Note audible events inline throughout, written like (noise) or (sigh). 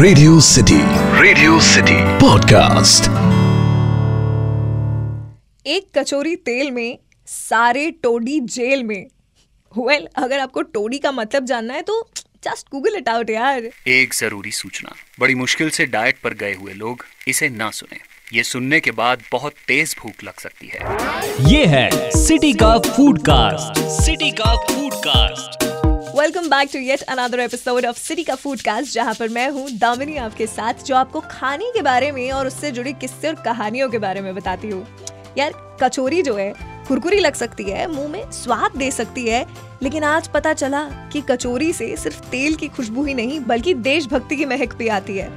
Radio city radio city podcast एक कचोरी तेल में सारे टोडी जेल में। वेल well, अगर आपको टोडी का मतलब जानना है तो जस्ट गूगल इट आउट यार। एक ज़रूरी सूचना। बड़ी मुश्किल से डाइट पर गए हुए लोग इसे ना सुने। ये सुनने के बाद बहुत तेज भूख लग सकती है। ये है सिटी का फ़ूड कास्ट सिटी का foodcast welcome back to yet another episode of City का फ़ूड कास्ट जहाँ पर मैं हूँ दामिनी आपके साथ, जो आपको खाने के बारे में और उससे जुड़ी किस्से और कहानियों के बारे में बताती हूँ। यार, कचोरी जो है, कुरकुरी लग सकती है, मुँह में स्वाद दे सकती है, लेकिन आज पता चला कि कचोरी से सिर्फ़ तेल की खुशबू ही नहीं, बल्कि देशभक्ति की महक भी आती है।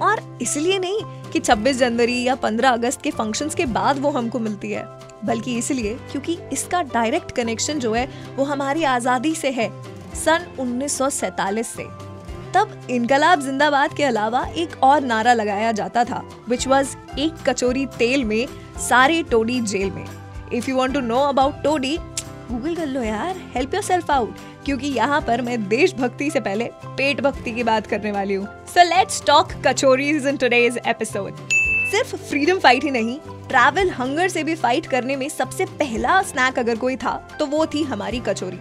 और इसलिए नहीं कि 26 जनवरी या 15 अगस्त के फ़ंक्शंस के बाद वो हमको मिलती है, बल्कि इसलिए क्योंकि इसका डायरेक्ट कनेक्शन जो है, वो हमारी आज़ादी से है। सन 1947 से तब इनकलाब जिंदाबाद के अलावा एक और नारा लगाया जाता था विच वॉज़ एक कचोरी तेल में, सारे टोडी जेल में। If you want to know about Todi Google कर लो यार हेल्प योर सेल्फ आउट क्योंकि यहाँ पर मैं देशभक्ति से पहले पेट भक्ति की बात करने वाली हूँ। So let's talk kachoris in today's episode सिर्फ़ फ्रीडम फाइट ही नहीं ट्रैवल हंगर से भी फाइट करने में सबसे पहला स्नैक अगर कोई था तो वो थी हमारी कचोरी।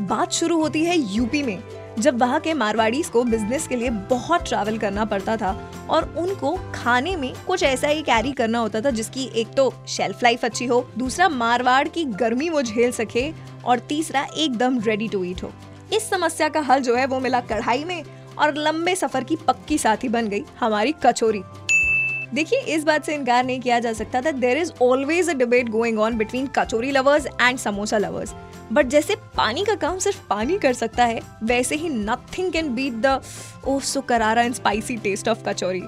बात शुरू होती है यूपी में, जब वहाँ के मारवाड़ीज को बिज़नेस के लिए बहुत ट्रैवल करना पड़ता था और उनको खाने में कुछ ऐसा ही कैरी करना होता था जिसकी एक तो शेल्फ लाइफ अच्छी हो, दूसरा मारवाड़ की गर्मी वो झेल सके और तीसरा एकदम रेडी टू ईट हो। इस समस्या का हल जो है वो मिला कढ़ाई में और लंबे सफ़र की पक्की साथी बन गई हमारी कचोरी। देखिए इस बात से इनकार नहीं किया जा सकता था। There is always a debate going on between kachori lovers and samosa lovers but जैसे पानी का काम सिर्फ़ पानी कर सकता है वैसे ही nothing can beat the oh so करारा and spicy taste of kachori.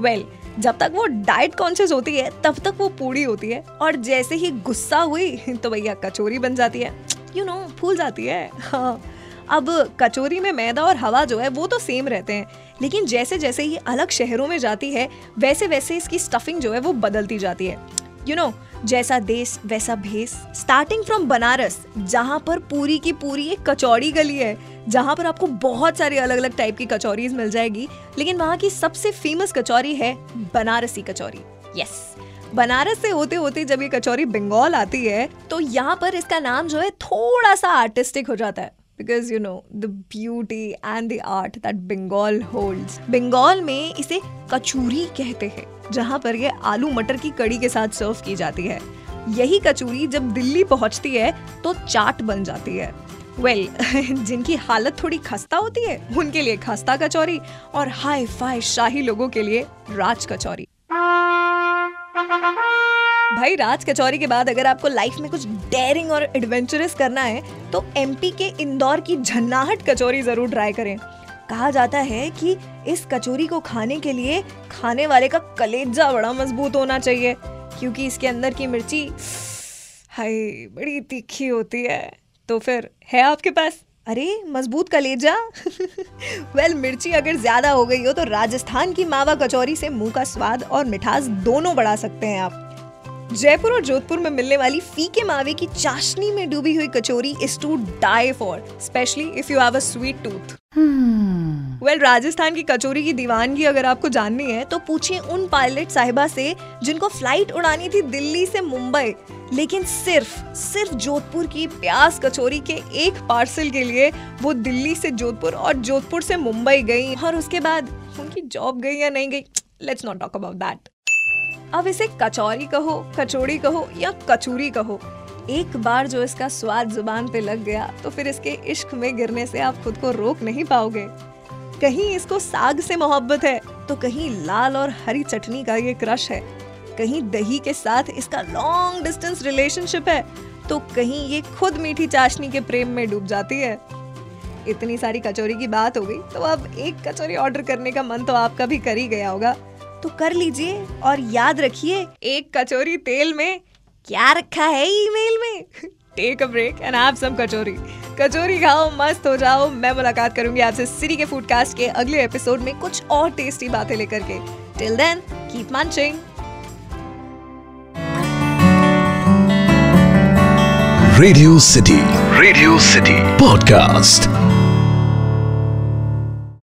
Well well, जब तक वो डाइट कॉन्शियस होती है तब तक वो पूरी होती है। और जैसे ही गुस्सा हुई तो भैया कचोरी बन जाती है। यू you नो know, फूल जाती है। हाँ। अब कचोरी में मैदा और हवा जो है वो तो सेम रहते हैं। लेकिन जैसे जैसे ये अलग शहरों में जाती है वैसे वैसे इसकी स्टफिंग जो है वो बदलती जाती है। यू you नो know, जैसा देश वैसा भेस। स्टार्टिंग फ्रॉम बनारस जहाँ पर पूरी की पूरी एक कचौड़ी गली है जहाँ पर आपको बहुत सारी अलग अलग टाइप की कचौरीज मिल जाएगी लेकिन वहाँ की सबसे फ़ेमस कचौरी है बनारसी कचौरी यस बनारस से होते होते जब ये कचौरी बंगाल आती है तो यहाँ पर इसका नाम जो है थोड़ा सा आर्टिस्टिक हो जाता है। Because you know the beauty and the art that Bengal holds Bengal में इसे कचूरी कहते हैं जहाँ पर ये आलू मटर की कड़ी के साथ सर्व की जाती है। यही कचूरी जब दिल्ली पहुँचती है तो चाट बन जाती है। वेल well, (laughs) जिनकी हालत थोड़ी खस्ता होती है उनके लिए खस्ता कचौरी और हाई फाई शाही लोगों के लिए राज कचौरी। भाई राज कचौरी के बाद अगर आपको लाइफ में कुछ डेयरिंग और एडवेंचरस करना है तो एमपी के इंदौर की झन्नाहट कचौरी ज़रूर ट्राई करें। कहा जाता है कि इस कचौरी को खाने के लिए खाने वाले का कलेजा बड़ा मज़बूत होना चाहिए क्योंकि इसके अंदर की मिर्ची हाय बड़ी तीखी होती है। तो फिर है आपके पास? अरे मज़बूत कलेजा? वेल (laughs) well, मिर्ची अगर ज़्यादा हो गई हो तो राजस्थान की मावा कचौरी से मुँह का स्वाद और मिठास दोनों बढ़ा सकते हैं आप। जयपुर और जोधपुर में मिलने वाली फीके मावे की चाशनी में डूबी हुई kachori is to die for specially if you have a sweet tooth well Rajasthan की कचोरी की दीवानगी अगर आपको जाननी है तो पूछिए उन पायलट साहिबा से जिनको फ़्लाइट उड़ानी थी दिल्ली से मुंबई। लेकिन सिर्फ़ सिर्फ़ जोधपुर की प्याज कचोरी के एक पार्सल के लिए वो दिल्ली से जोधपुर और जोधपुर से मुंबई गई और उसके बाद उनकी जॉब गई या नहीं गई let's not talk about that अब इसे कचौरी कहो, कचौड़ी कहो या कचूरी कहो। एक बार जो इसका स्वाद ज़ुबान पे लग गया तो फिर इसके इश्क में गिरने से आप खुद को रोक नहीं पाओगे। कहीं इसको साग से मोहब्बत है तो कहीं लाल और हरी चटनी का ये क्रश है। कहीं दही के साथ इसका लॉन्ग डिस्टेंस रिलेशनशिप है तो कहीं ये खुद मीठी चाशनी के प्रेम में डूब जाती है। इतनी सारी कचौरी की बात हो गई तो अब एक कचौरी ऑर्डर करने का मन तो आपका भी कर ही गया होगा। तो कर लीजिए और याद रखिए, एक कचोरी तेल में क्या रखा है ईमेल में? Take a break and have some kachori. Kachori खाओ, मस्त हो जाओ। मैं मुलाकात करूँगी आपसे सिटी के फूडकास्ट के अगले एपिसोड में कुछ और टेस्टी बातें लेकर के। Till then keep munching Radio City Radio City podcast